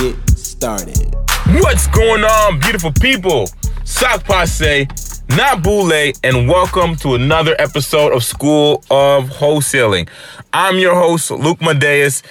get started. What's going on, beautiful people? Sock Passe, not Boule, and welcome to another episode of School of Wholesaling. I'm your host, Luc Madeus,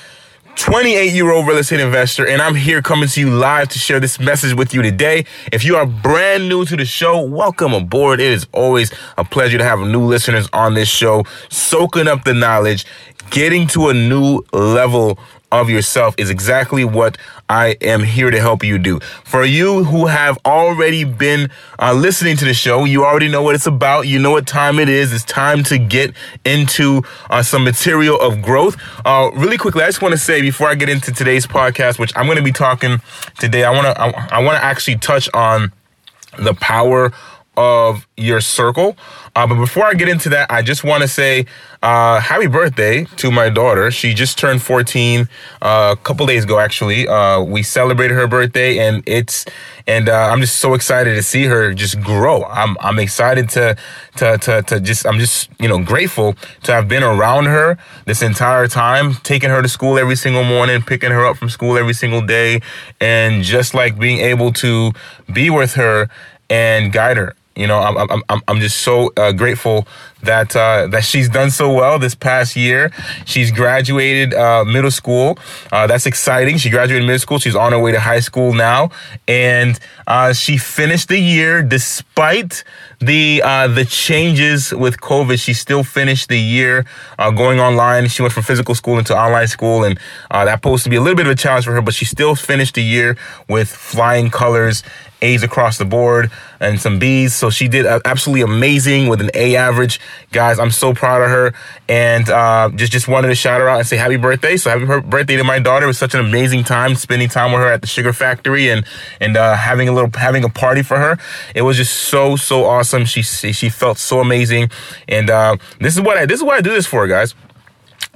28 year old real estate investor, and I'm here coming to you live to share this message with you today. If you are brand new to the show, welcome aboard. It is always a pleasure to have new listeners on this show, soaking up the knowledge, getting to a new level of yourself is exactly what I am here to help you do. For you who have already been uh, listening to the show, you already know what it's about. You know what time it is. It's time to get into uh, some material of growth. Uh, really quickly, I just want to say before I get into today's podcast, which I'm going to be talking today, I want to I, I want to actually touch on the power of your circle. Uh, but before I get into that, I just want to say uh, happy birthday to my daughter. She just turned 14 uh, a couple days ago, actually. Uh, we celebrated her birthday, and it's and uh, I'm just so excited to see her just grow. I'm I'm excited to to to to just I'm just you know grateful to have been around her this entire time, taking her to school every single morning, picking her up from school every single day, and just like being able to be with her and guide her you know, I'm I'm I'm just so uh, grateful that uh, that she's done so well this past year. She's graduated uh, middle school. Uh, that's exciting. She graduated middle school. She's on her way to high school now, and uh, she finished the year despite the uh, the changes with COVID. She still finished the year going online. She went from physical school into online school, and that posed to be a little bit of a challenge for her. But she still finished the year with flying colors A's across the board and some B's. So she did absolutely amazing with an A average. Guys, I'm so proud of her and uh, just just wanted to shout her out and say happy birthday. So happy birthday to my daughter. It was such an amazing time spending time with her at the sugar factory and and uh, having a little having a party for her. It was just so so awesome. She she felt so amazing and uh, this is what I this is what I do this for, guys.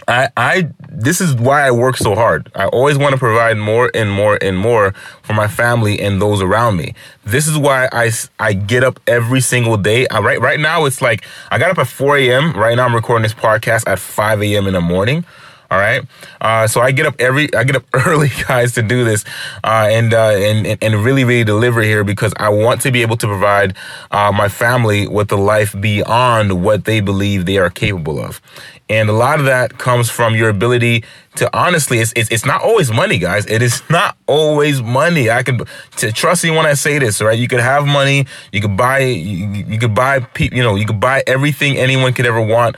I, I, this is why I work so hard. I always want to provide more and more and more for my family and those around me. This is why I, I get up every single day. I, right, right now it's like I got up at 4 a.m. Right now I'm recording this podcast at 5 a.m. in the morning. All right. Uh, so I get up every, I get up early, guys, to do this, uh, and, uh, and, and really, really deliver here because I want to be able to provide, uh, my family with a life beyond what they believe they are capable of. And a lot of that comes from your ability to honestly, it's, it's, it's not always money, guys. It is not always money. I can to trust me when I say this, right? You could have money, you could buy, you, you could buy, you know, you could buy everything anyone could ever want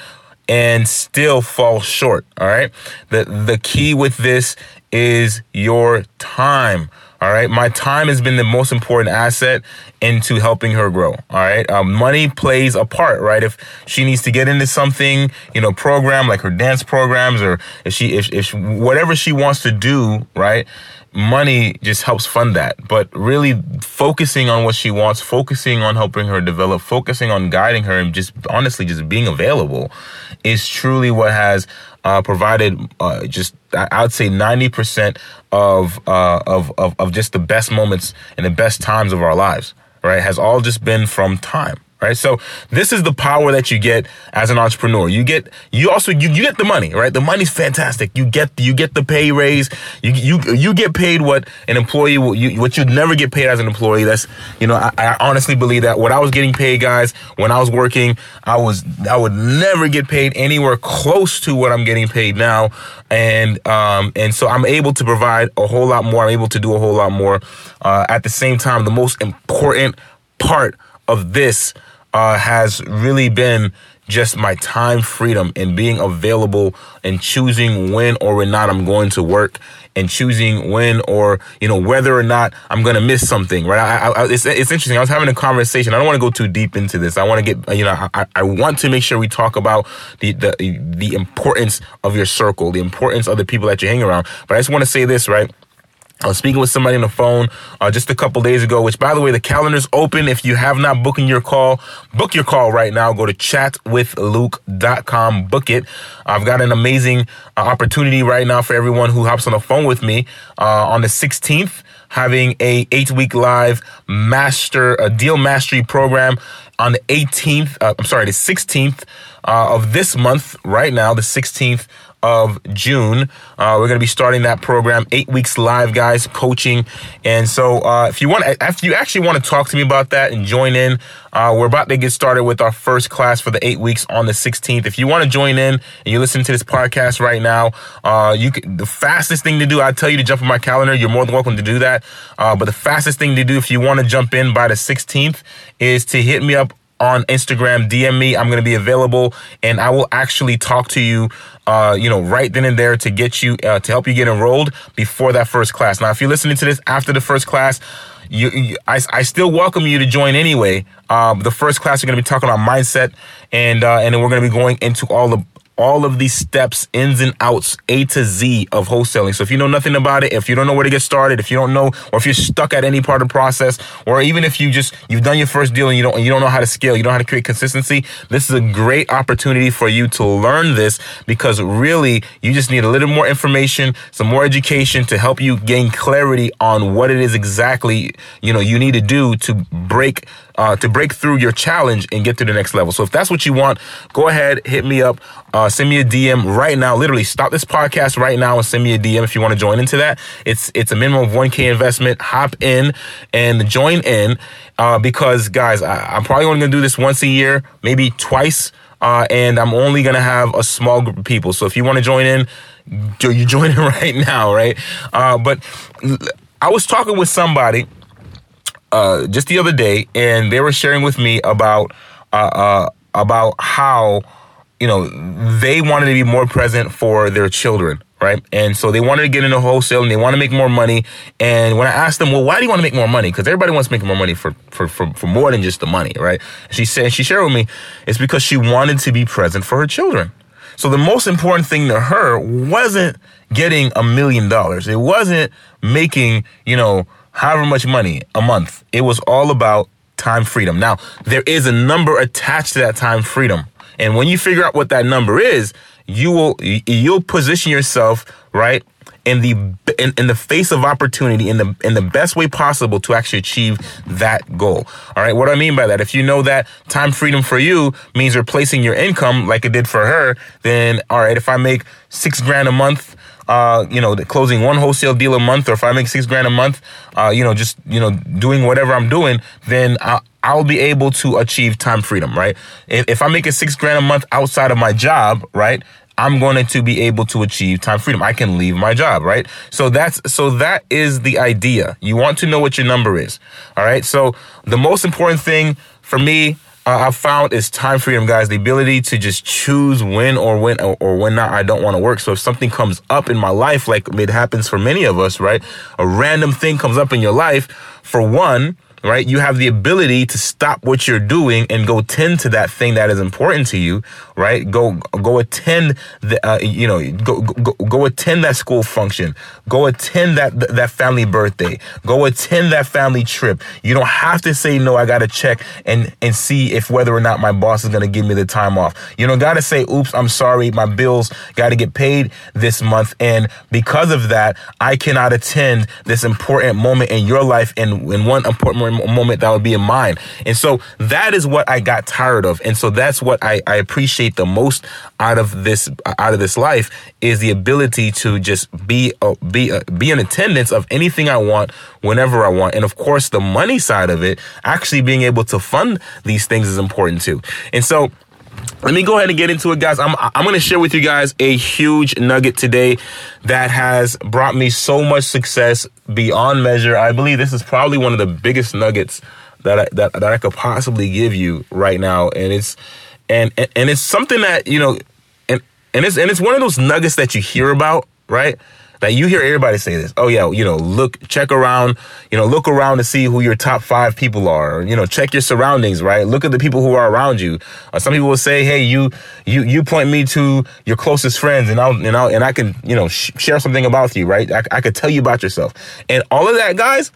and still fall short. All right. The, the key with this is your time. All right. My time has been the most important asset into helping her grow. All right. Um, money plays a part, right? If she needs to get into something, you know, program like her dance programs or if she, if, if whatever she wants to do, right? Money just helps fund that. But really focusing on what she wants, focusing on helping her develop, focusing on guiding her, and just honestly just being available is truly what has uh, provided uh, just I would say ninety percent of, uh, of of of just the best moments and the best times of our lives. Right, has all just been from time right? So this is the power that you get as an entrepreneur. You get, you also, you, you get the money, right? The money's fantastic. You get, you get the pay raise. You, you, you get paid what an employee will, you, what you'd never get paid as an employee. That's, you know, I, I honestly believe that what I was getting paid, guys, when I was working, I was, I would never get paid anywhere close to what I'm getting paid now. And, um, and so I'm able to provide a whole lot more. I'm able to do a whole lot more. Uh, at the same time, the most important part of this uh, has really been just my time freedom and being available and choosing when or when not I'm going to work and choosing when or you know whether or not I'm going to miss something. Right? I, I, it's it's interesting. I was having a conversation. I don't want to go too deep into this. I want to get you know I, I want to make sure we talk about the the the importance of your circle, the importance of the people that you hang around. But I just want to say this right I was speaking with somebody on the phone uh, just a couple days ago, which by the way, the calendar's open. If you have not booking your call, book your call right now. Go to chatwithluke.com, book it. I've got an amazing uh, opportunity right now for everyone who hops on the phone with me uh, on the 16th, having a eight week live master, a deal mastery program on the 18th, uh, I'm sorry, the 16th uh, of this month right now, the 16th of June. Uh, we're going to be starting that program, eight weeks live, guys, coaching. And so, uh, if you want, if you actually want to talk to me about that and join in, uh, we're about to get started with our first class for the eight weeks on the 16th. If you want to join in and you're listening to this podcast right now, uh, you can, the fastest thing to do, I tell you to jump on my calendar. You're more than welcome to do that. Uh, but the fastest thing to do if you want to jump in by the 16th is to hit me up on Instagram, DM me. I'm going to be available and I will actually talk to you, uh, you know, right then and there to get you, uh, to help you get enrolled before that first class. Now, if you're listening to this after the first class, you, you I, I still welcome you to join anyway. Um, the first class, we're going to be talking about mindset and, uh, and then we're going to be going into all the all of these steps, ins and outs, A to Z of wholesaling. So if you know nothing about it, if you don't know where to get started, if you don't know, or if you're stuck at any part of the process, or even if you just you've done your first deal and you don't you don't know how to scale, you don't know how to create consistency, this is a great opportunity for you to learn this because really you just need a little more information, some more education to help you gain clarity on what it is exactly you know you need to do to break uh, to break through your challenge and get to the next level. So if that's what you want, go ahead, hit me up, uh, send me a DM right now. Literally, stop this podcast right now and send me a DM if you want to join into that. It's it's a minimum of 1K investment. Hop in and join in uh, because, guys, I, I'm probably only to do this once a year, maybe twice. Uh, and I'm only gonna have a small group of people. So if you want to join in, you join in right now, right? Uh, but I was talking with somebody uh, just the other day, and they were sharing with me about uh, uh, about how you know they wanted to be more present for their children, right? And so they wanted to get into wholesale and they want to make more money. And when I asked them, well, why do you want to make more money? Because everybody wants to make more money for, for for for more than just the money, right? She said she shared with me it's because she wanted to be present for her children. So the most important thing to her wasn't getting a million dollars. It wasn't making, you know, however much money a month. It was all about time freedom. Now, there is a number attached to that time freedom. And when you figure out what that number is, you will you'll position yourself, right? In the in, in the face of opportunity in the in the best way possible to actually achieve that goal. All right. What do I mean by that? If you know that time freedom for you means replacing your income like it did for her, then all right, if I make six grand a month uh, you know, closing one wholesale deal a month, or if I make six grand a month, uh, you know, just you know, doing whatever I'm doing, then I'll, I'll be able to achieve time freedom, right? If, if I'm making six grand a month outside of my job, right? I'm going to be able to achieve time freedom. I can leave my job, right? So that's so that is the idea. You want to know what your number is. All right? So the most important thing for me uh, I've found is time freedom, guys. The ability to just choose when or when or, or when not I don't want to work. So if something comes up in my life, like it happens for many of us, right? A random thing comes up in your life. For one, right? You have the ability to stop what you're doing and go tend to that thing that is important to you, right? Go go attend the uh, you know go, go go attend that school function. Go attend that that family birthday. Go attend that family trip. You don't have to say no. I got to check and and see if whether or not my boss is going to give me the time off. You don't got to say oops, I'm sorry, my bills got to get paid this month and because of that, I cannot attend this important moment in your life and in one important moment that would be in mine. And so that is what I got tired of. And so that's what I, I appreciate the most out of this, out of this life is the ability to just be, uh, be, uh, be in attendance of anything I want whenever I want. And of course, the money side of it, actually being able to fund these things is important too. And so, let me go ahead and get into it, guys. I'm I'm going to share with you guys a huge nugget today that has brought me so much success beyond measure. I believe this is probably one of the biggest nuggets that I, that that I could possibly give you right now, and it's and and, it's something that you know, and and it's and it's one of those nuggets that you hear about, right? that you hear everybody say this. Oh yeah, you know, look, check around, you know, look around to see who your top five people are. You know, check your surroundings, right? Look at the people who are around you. Uh, some people will say, hey, you, you, you point me to your closest friends, and I'll, and I'll, and I can, you know, sh- share something about you, right? I, I could tell you about yourself, and all of that, guys,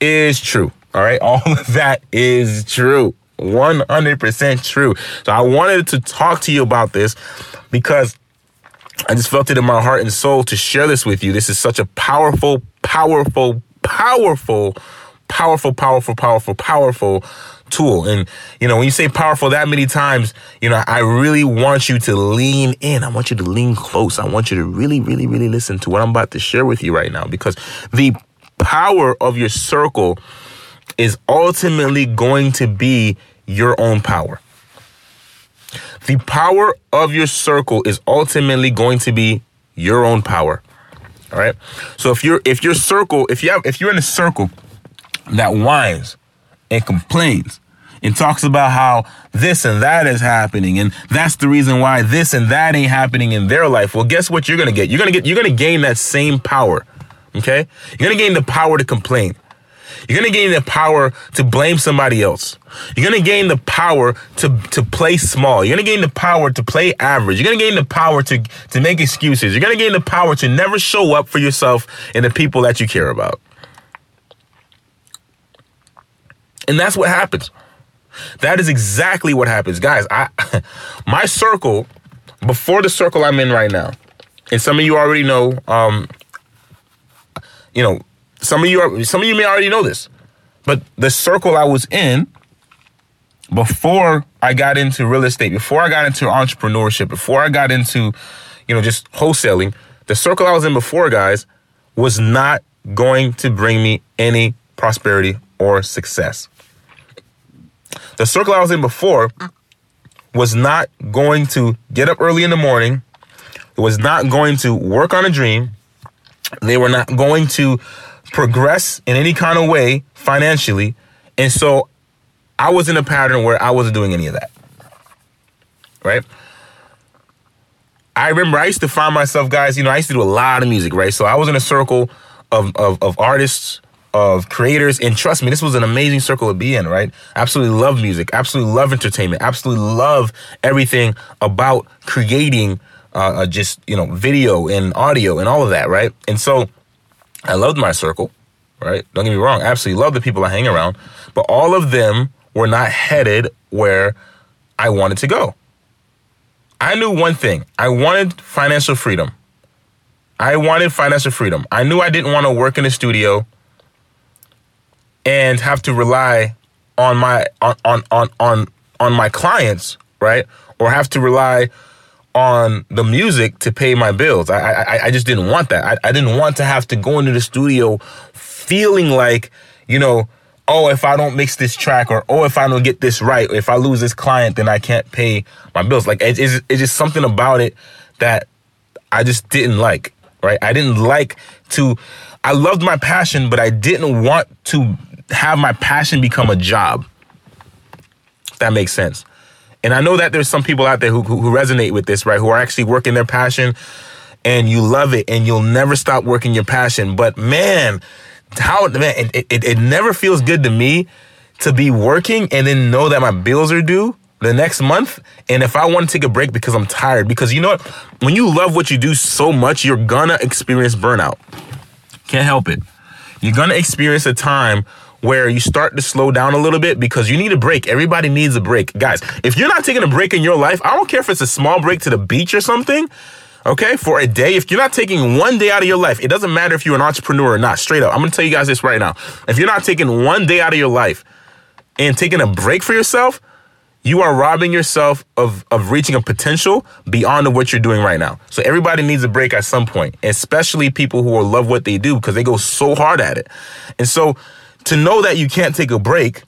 is true. All right, all of that is true. 100% true. So I wanted to talk to you about this because I just felt it in my heart and soul to share this with you. This is such a powerful, powerful, powerful, powerful, powerful, powerful, powerful tool. And, you know, when you say powerful that many times, you know, I really want you to lean in. I want you to lean close. I want you to really, really, really listen to what I'm about to share with you right now because the power of your circle is ultimately going to be your own power. The power of your circle is ultimately going to be your own power. All right. So if you're if your circle, if you have if you're in a circle that whines and complains and talks about how this and that is happening and that's the reason why this and that ain't happening in their life. Well, guess what you're going to get? You're going to get you're going to gain that same power. Okay? You're going to gain the power to complain. You're going to gain the power to blame somebody else. You're going to gain the power to, to play small. You're going to gain the power to play average. You're going to gain the power to, to make excuses. You're going to gain the power to never show up for yourself and the people that you care about. And that's what happens. That is exactly what happens. Guys, I my circle, before the circle I'm in right now, and some of you already know, um, you know, some of you are, some of you may already know this, but the circle I was in before I got into real estate, before I got into entrepreneurship, before I got into, you know, just wholesaling, the circle I was in before, guys, was not going to bring me any prosperity or success. The circle I was in before was not going to get up early in the morning. It was not going to work on a dream. They were not going to progress in any kind of way financially. And so I was in a pattern where I wasn't doing any of that. Right? I remember I used to find myself, guys, you know, I used to do a lot of music, right? So I was in a circle of, of, of artists, of creators, and trust me, this was an amazing circle to be in, right? Absolutely love music, absolutely love entertainment, absolutely love everything about creating uh, uh just, you know, video and audio and all of that, right? And so I loved my circle, right? Don't get me wrong. I absolutely love the people I hang around, but all of them were not headed where I wanted to go. I knew one thing. I wanted financial freedom. I wanted financial freedom. I knew I didn't want to work in a studio and have to rely on my on on on on, on my clients, right? Or have to rely on the music to pay my bills. I I, I just didn't want that. I, I didn't want to have to go into the studio feeling like, you know, oh, if I don't mix this track or oh, if I don't get this right, or if I lose this client, then I can't pay my bills. Like it's, it's just something about it that I just didn't like, right? I didn't like to, I loved my passion, but I didn't want to have my passion become a job. If that makes sense. And I know that there's some people out there who, who, resonate with this, right? Who are actually working their passion and you love it and you'll never stop working your passion. But man, how, man, it, it, it never feels good to me to be working and then know that my bills are due the next month. And if I want to take a break because I'm tired, because you know what? When you love what you do so much, you're gonna experience burnout. Can't help it. You're gonna experience a time where you start to slow down a little bit because you need a break. Everybody needs a break. Guys, if you're not taking a break in your life, I don't care if it's a small break to the beach or something, okay, for a day, if you're not taking one day out of your life, it doesn't matter if you're an entrepreneur or not, straight up. I'm gonna tell you guys this right now. If you're not taking one day out of your life and taking a break for yourself, you are robbing yourself of, of reaching a potential beyond what you're doing right now. So everybody needs a break at some point, especially people who love what they do because they go so hard at it. And so to know that you can't take a break,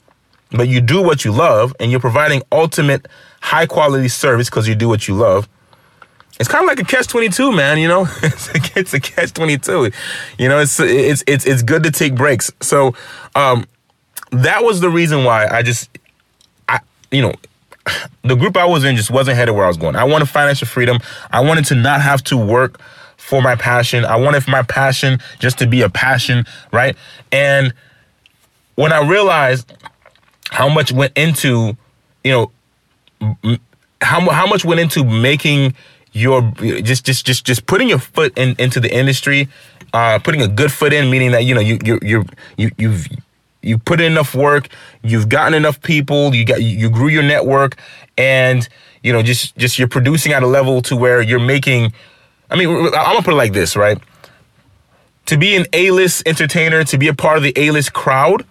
but you do what you love and you're providing ultimate high quality service because you do what you love. It's kind of like a catch twenty two, man. You know, it's a, catch twenty two. You know, it's it's it's it's good to take breaks. So, um, that was the reason why I just, I you know, the group I was in just wasn't headed where I was going. I wanted financial freedom. I wanted to not have to work for my passion. I wanted my passion just to be a passion, right? And when I realized how much went into, you know, how how much went into making your just just just just putting your foot in into the industry, uh, putting a good foot in, meaning that you know you you you you you've you put in enough work, you've gotten enough people, you got you grew your network, and you know just just you're producing at a level to where you're making. I mean, I'm gonna put it like this, right? To be an A-list entertainer, to be a part of the A-list crowd,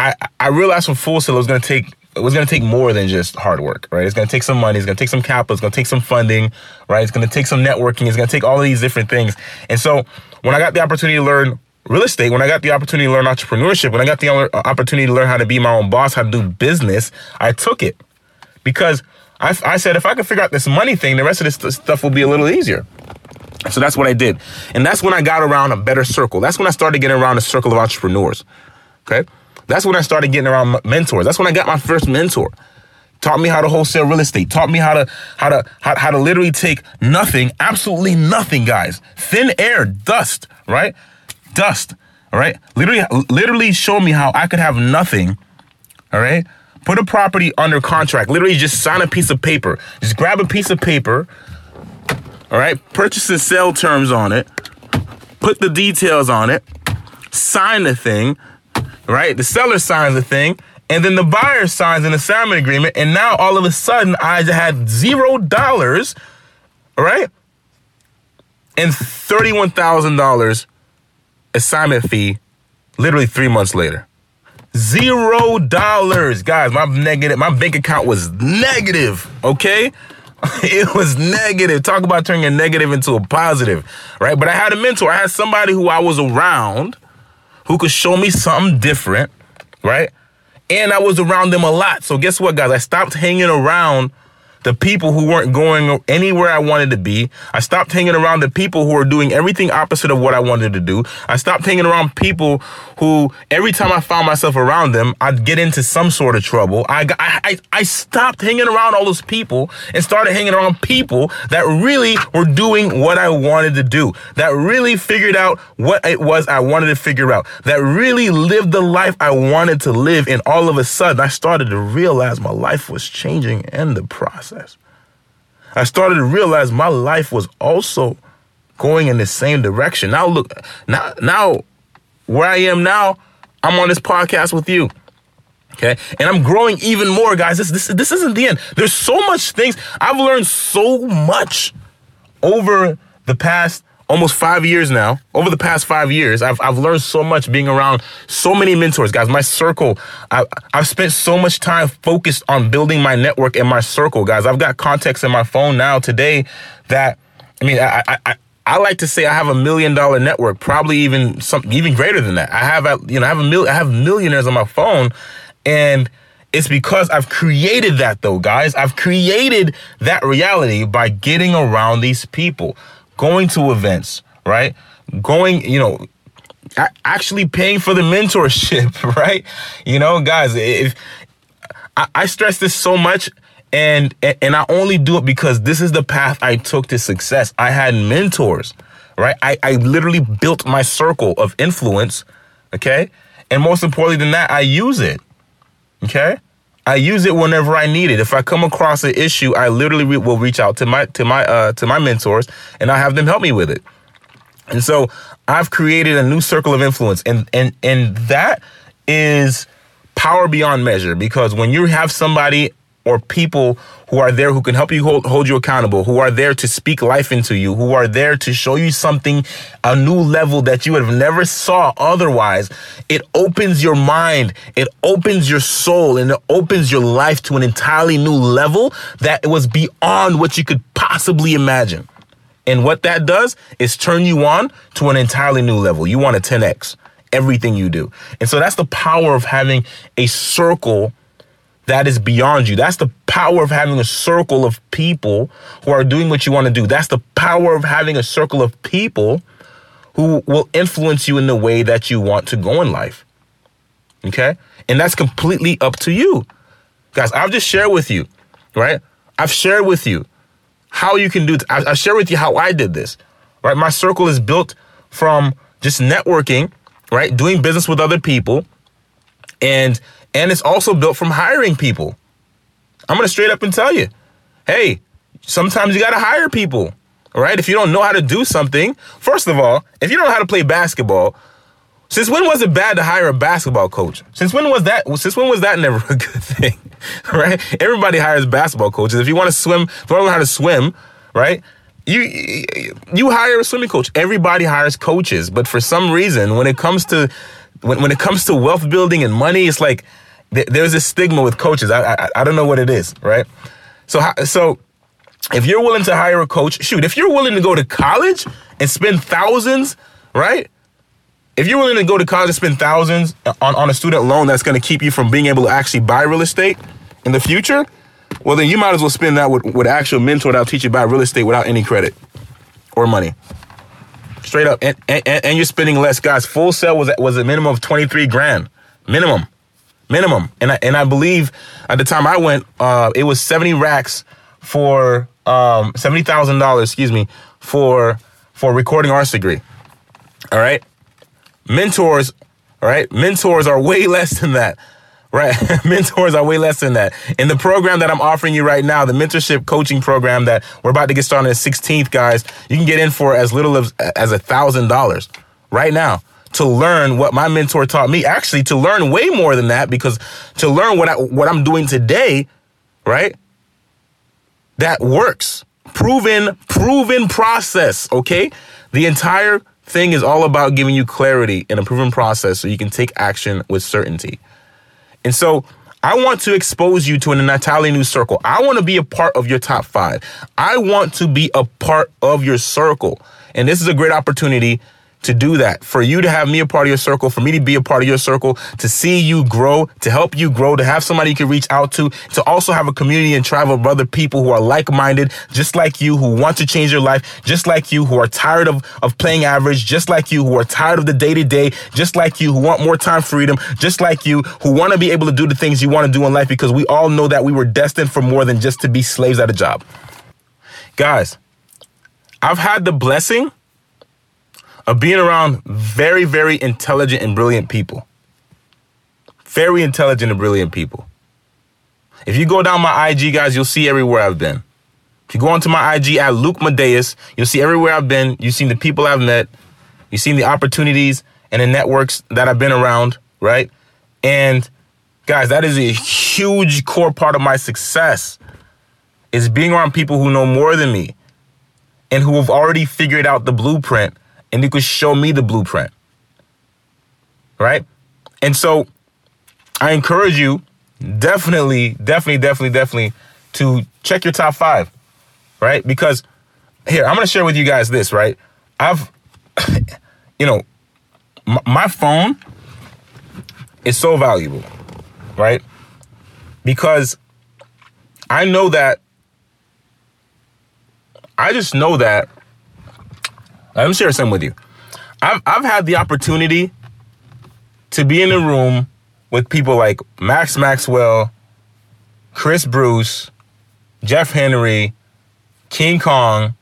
I I realized from Full Sail it was gonna take it was gonna take more than just hard work, right? It's gonna take some money, it's gonna take some capital, it's gonna take some funding, right? It's gonna take some networking, it's gonna take all of these different things. And so when I got the opportunity to learn real estate, when I got the opportunity to learn entrepreneurship, when I got the uh, opportunity to learn how to be my own boss, how to do business, I took it because I, I said if I could figure out this money thing, the rest of this stuff will be a little easier. So that's what I did. And that's when I got around a better circle. That's when I started getting around a circle of entrepreneurs. Okay. That's when I started getting around mentors. That's when I got my first mentor. Taught me how to wholesale real estate. Taught me how to how to how, how to literally take nothing, absolutely nothing, guys. Thin air, dust, right? Dust. All right. Literally, literally show me how I could have nothing. All right. Put a property under contract. Literally, just sign a piece of paper. Just grab a piece of paper. All right. Purchase and sell terms on it. Put the details on it. Sign the thing right? The seller signs the thing, and then the buyer signs an assignment agreement, and now all of a sudden I had zero dollars, right? And thirty-one thousand dollars assignment fee, literally three months later. Zero dollars, guys. My negative, my bank account was negative. Okay, it was negative. Talk about turning a negative into a positive, right? But I had a mentor. I had somebody who I was around who could show me something different, right? And I was around them a lot. So guess what, guys? I stopped hanging around the people who weren't going anywhere I wanted to be. I stopped hanging around the people who were doing everything opposite of what I wanted to do. I stopped hanging around people who every time I found myself around them, I'd get into some sort of trouble. I, I, I stopped hanging around all those people and started hanging around people that really were doing what I wanted to do, that really figured out what it was I wanted to figure out, that really lived the life I wanted to live. And all of a sudden, I started to realize my life was changing in the process process. I started to realize my life was also going in the same direction. Now look, now now where I am now, I'm on this podcast with you. Okay. And I'm growing even more, guys. This this this isn't the end. There's so much things. I've learned so much over the past almost five years now, over the past five years, I've, I've learned so much being around so many mentors, guys. My circle, I, I've spent so much time focused on building my network and my circle, guys. I've got contacts in my phone now today that, I mean, I, I, I I like to say I have a million dollar network, probably even some even greater than that. I have, you know, I have a mil, I have millionaires on my phone, and it's because I've created that though, guys. I've created that reality by getting around these people going to events, right? Going, you know, actually paying for the mentorship, right? You know, guys, if I, stress this so much and and I only do it because this is the path I took to success. I had mentors, right? I, I literally built my circle of influence, okay? And most importantly than that, I use it. Okay? I use it whenever I need it. If I come across an issue, I literally re- will reach out to my to my uh, to my mentors and I have them help me with it. And so I've created a new circle of influence, and and and that is power beyond measure because when you have somebody or people who are there who can help you hold, hold you accountable, who are there to speak life into you, who are there to show you something, a new level that you would have never saw otherwise. It opens your mind, it opens your soul, and it opens your life to an entirely new level that was beyond what you could possibly imagine. And what that does is turn you on to an entirely new level. You want a 10x everything you do. And so that's the power of having a circle that is beyond you. That's the power of having a circle of people who are doing what you want to do. That's the power of having a circle of people who will influence you in the way that you want to go in life. Okay? And that's completely up to you. Guys, I've just shared with you, right? I've shared with you how you can do, th- I, I shared with you how I did this. right? My circle is built from just networking, right? Doing business with other people. And and it's also built from hiring people. I'm going to straight up and tell you, hey, sometimes you got to hire people, right? If you don't know how to do something, first of all, if you don't know how to play basketball, since when was it bad to hire a basketball coach? Since when was that? Since when was that never a good thing? Right? Everybody hires basketball coaches. If you want to swim, if you want to learn how to swim, right? You you hire a swimming coach. Everybody hires coaches, but for some reason, when it comes to when, when it comes to wealth building and money, it's like there's a stigma with coaches. I, I I don't know what it is, right? So so if you're willing to hire a coach, shoot, if you're willing to go to college and spend thousands, right? If you're willing to go to college and spend thousands on, on a student loan that's going to keep you from being able to actually buy real estate in the future, well, then you might as well spend that with, with actual mentor that'll teach you about real estate without any credit or money. Straight up. And, and, and you're spending less. Guys, Full Sail was, was a minimum of 23 grand. Minimum. Minimum. And I, and I believe at the time I went, uh, it was 70 racks for um, $70,000, excuse me, for for recording arts degree. All right? Mentors, all right? Mentors are way less than that. Right? Mentors are way less than that. In the program that I'm offering you right now, the mentorship coaching program that we're about to get started on the 16th, guys, you can get in for as little as as a thousand dollars right now to learn what my mentor taught me. Actually, to learn way more than that because to learn what I what I'm doing today, right? That works. Proven, proven process, okay? The entire thing is all about giving you clarity in a proven process so you can take action with certainty. And so I want to expose you to an entirely new circle. I want to be a part of your top five. I want to be a part of your circle. And this is a great opportunity to do that, for you to have me a part of your circle, for me to be a part of your circle, to see you grow, to help you grow, to have somebody you can reach out to, to also have a community and tribe of other people who are like-minded, just like you, who want to change your life, just like you, who are tired of, of playing average, just like you, who are tired of the day to day, just like you, who want more time freedom, just like you, who want to be able to do the things you want to do in life because we all know that we were destined for more than just to be slaves at a job. Guys, I've had the blessing of being around very, very intelligent and brilliant people. Very intelligent and brilliant people. If you go down my IG, guys, you'll see everywhere I've been. If you go onto my IG at Luc Madeus, you'll see everywhere I've been. You've seen the people I've met. You've seen the opportunities and the networks that I've been around, right? And guys, that is a huge core part of my success is being around people who know more than me and who have already figured out the blueprint and you could show me the blueprint. Right? And so I encourage you definitely, definitely, definitely, definitely to check your top five. Right? Because here, I'm going to share with you guys this, right? I've, you know, my, my phone is so valuable, right? Because I know that, I just know that me share something with you. I've I've had the opportunity to be in a room with people like Max Maxwell, Chris Bruce, Jeff Henry, King Kong,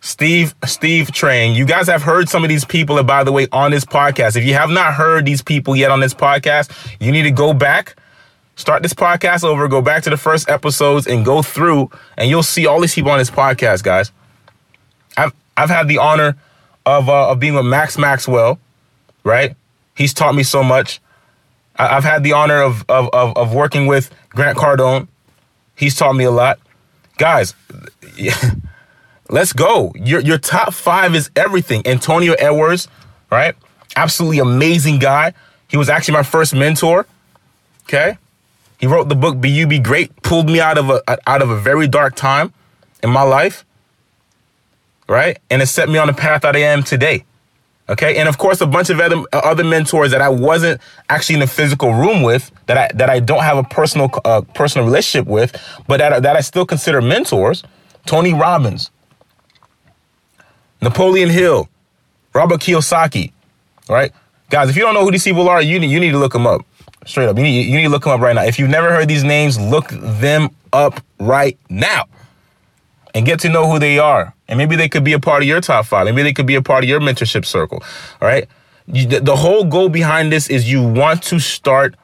Steve Steve Trang. You guys have heard some of these people, by the way, on this podcast. If you have not heard these people yet on this podcast, you need to go back, start this podcast over, go back to the first episodes, and go through, and you'll see all these people on this podcast, guys. I've I've had the honor of uh, of being with Max Maxwell, right? He's taught me so much. I- have had the honor of, of of of working with Grant Cardone. He's taught me a lot, guys. let's go. Your your top five is everything. Antonio Edwards, right? Absolutely amazing guy. He was actually my first mentor. Okay, he wrote the book "Be You Be Great," pulled me out of a out of a very dark time in my life right? And it set me on the path that I am today. Okay, and of course, a bunch of other other mentors that I wasn't actually in a physical room with, that I that I don't have a personal uh, personal relationship with, but that that I still consider mentors. Tony Robbins, Napoleon Hill, Robert Kiyosaki, right? Guys, if you don't know who these people are, you need, you need to look them up. Straight up, you need you need to look them up right now. If you've never heard these names, look them up right now. And get to know who they are. And maybe they could be a part of your top five. Maybe they could be a part of your mentorship circle. All right. You, the, the whole goal behind this is you want to start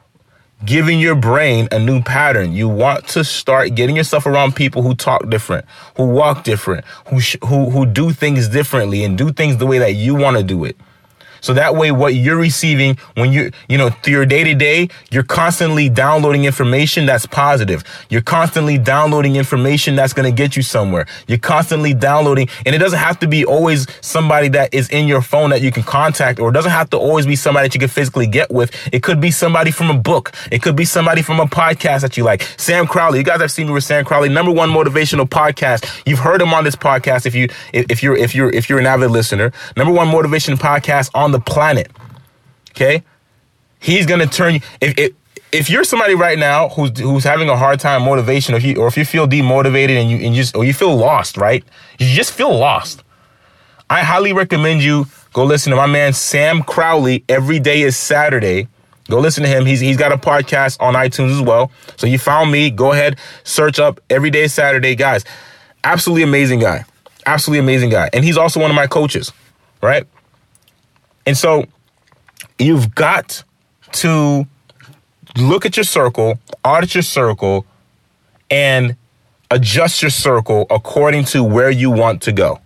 giving your brain a new pattern. You want to start getting yourself around people who talk different, who walk different, who sh- who who do things differently and do things the way that you want to do it. So that way, what you're receiving when you, you know, through your day to day, you're constantly downloading information that's positive. You're constantly downloading information that's going to get you somewhere. You're constantly downloading, and it doesn't have to be always somebody that is in your phone that you can contact, or it doesn't have to always be somebody that you can physically get with. It could be somebody from a book. It could be somebody from a podcast that you like. Sam Crowley. You guys have seen me with Sam Crowley, number one motivational podcast. You've heard him on this podcast if you if you're if you're if you're an avid listener. Number one motivation podcast on on the planet. Okay? He's gonna turn you if if if you're somebody right now who's who's having a hard time motivation, or if you or if you feel demotivated and you and you just or you feel lost, right? You just feel lost. I highly recommend you go listen to my man Sam Crowley. Every day is Saturday. Go listen to him. He's he's got a podcast on iTunes as well. So you found me. Go ahead, search up every day Saturday, guys. Absolutely amazing guy. Absolutely amazing guy. And he's also one of my coaches, right? And so you've got to look at your circle, audit your circle, and adjust your circle according to where you want to go.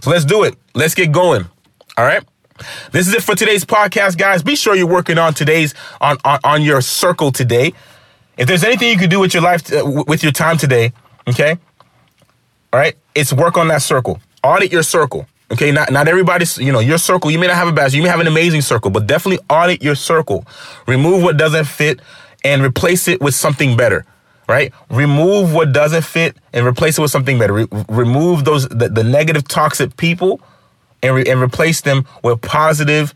So let's do it. Let's get going. All right. This is it for today's podcast, guys. Be sure you're working on today's on on, on your circle today. If there's anything you can do with your life uh, with your time today, okay? All right, it's work on that circle. Audit your circle. Okay, not not everybody's, you know, your circle, you may not have a bad, you may have an amazing circle, but definitely audit your circle. Remove what doesn't fit and replace it with something better. Right? Remove what doesn't fit and replace it with something better. Re- remove those the, the, negative toxic people and re- and replace them with positive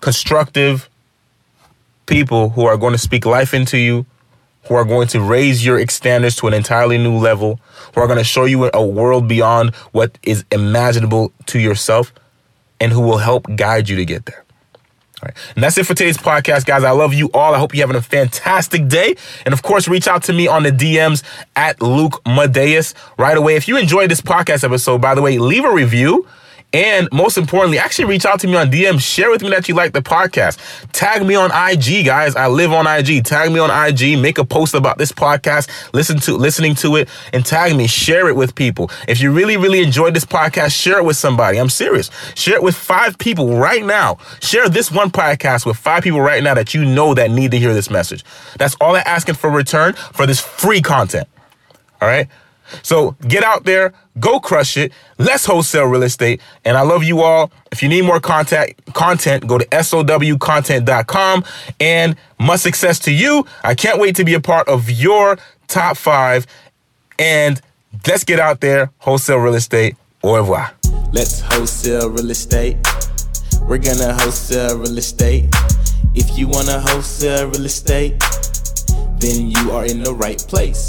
constructive people who are going to speak life into you, who are going to raise your standards to an entirely new level, who are going to show you a world beyond what is imaginable to yourself, and who will help guide you to get there. All right. And that's it for today's podcast, guys. I love you all. I hope you're having a fantastic day. And of course, reach out to me on the DMs at Luc Madeus right away. If you enjoyed this podcast episode, by the way, leave a review and most importantly, actually reach out to me on DM. Share with me that you like the podcast. Tag me on IG, guys. I live on IG. Tag me on IG. Make a post about this podcast. Listen to listening to it and tag me. Share it with people. If you really, really enjoyed this podcast, share it with somebody. I'm serious. Share it with five people right now. Share this one podcast with five people right now that you know that need to hear this message. That's all I'm asking for return for this free content. All right. So get out there, go crush it. Let's wholesale real estate. And I love you all. If you need more contact content, go to sowcontent.com and much success to you. I can't wait to be a part of your top five. And let's get out there, wholesale real estate. Au revoir. Let's wholesale real estate. We're gonna wholesale real estate. If you wanna wholesale real estate, then you are in the right place.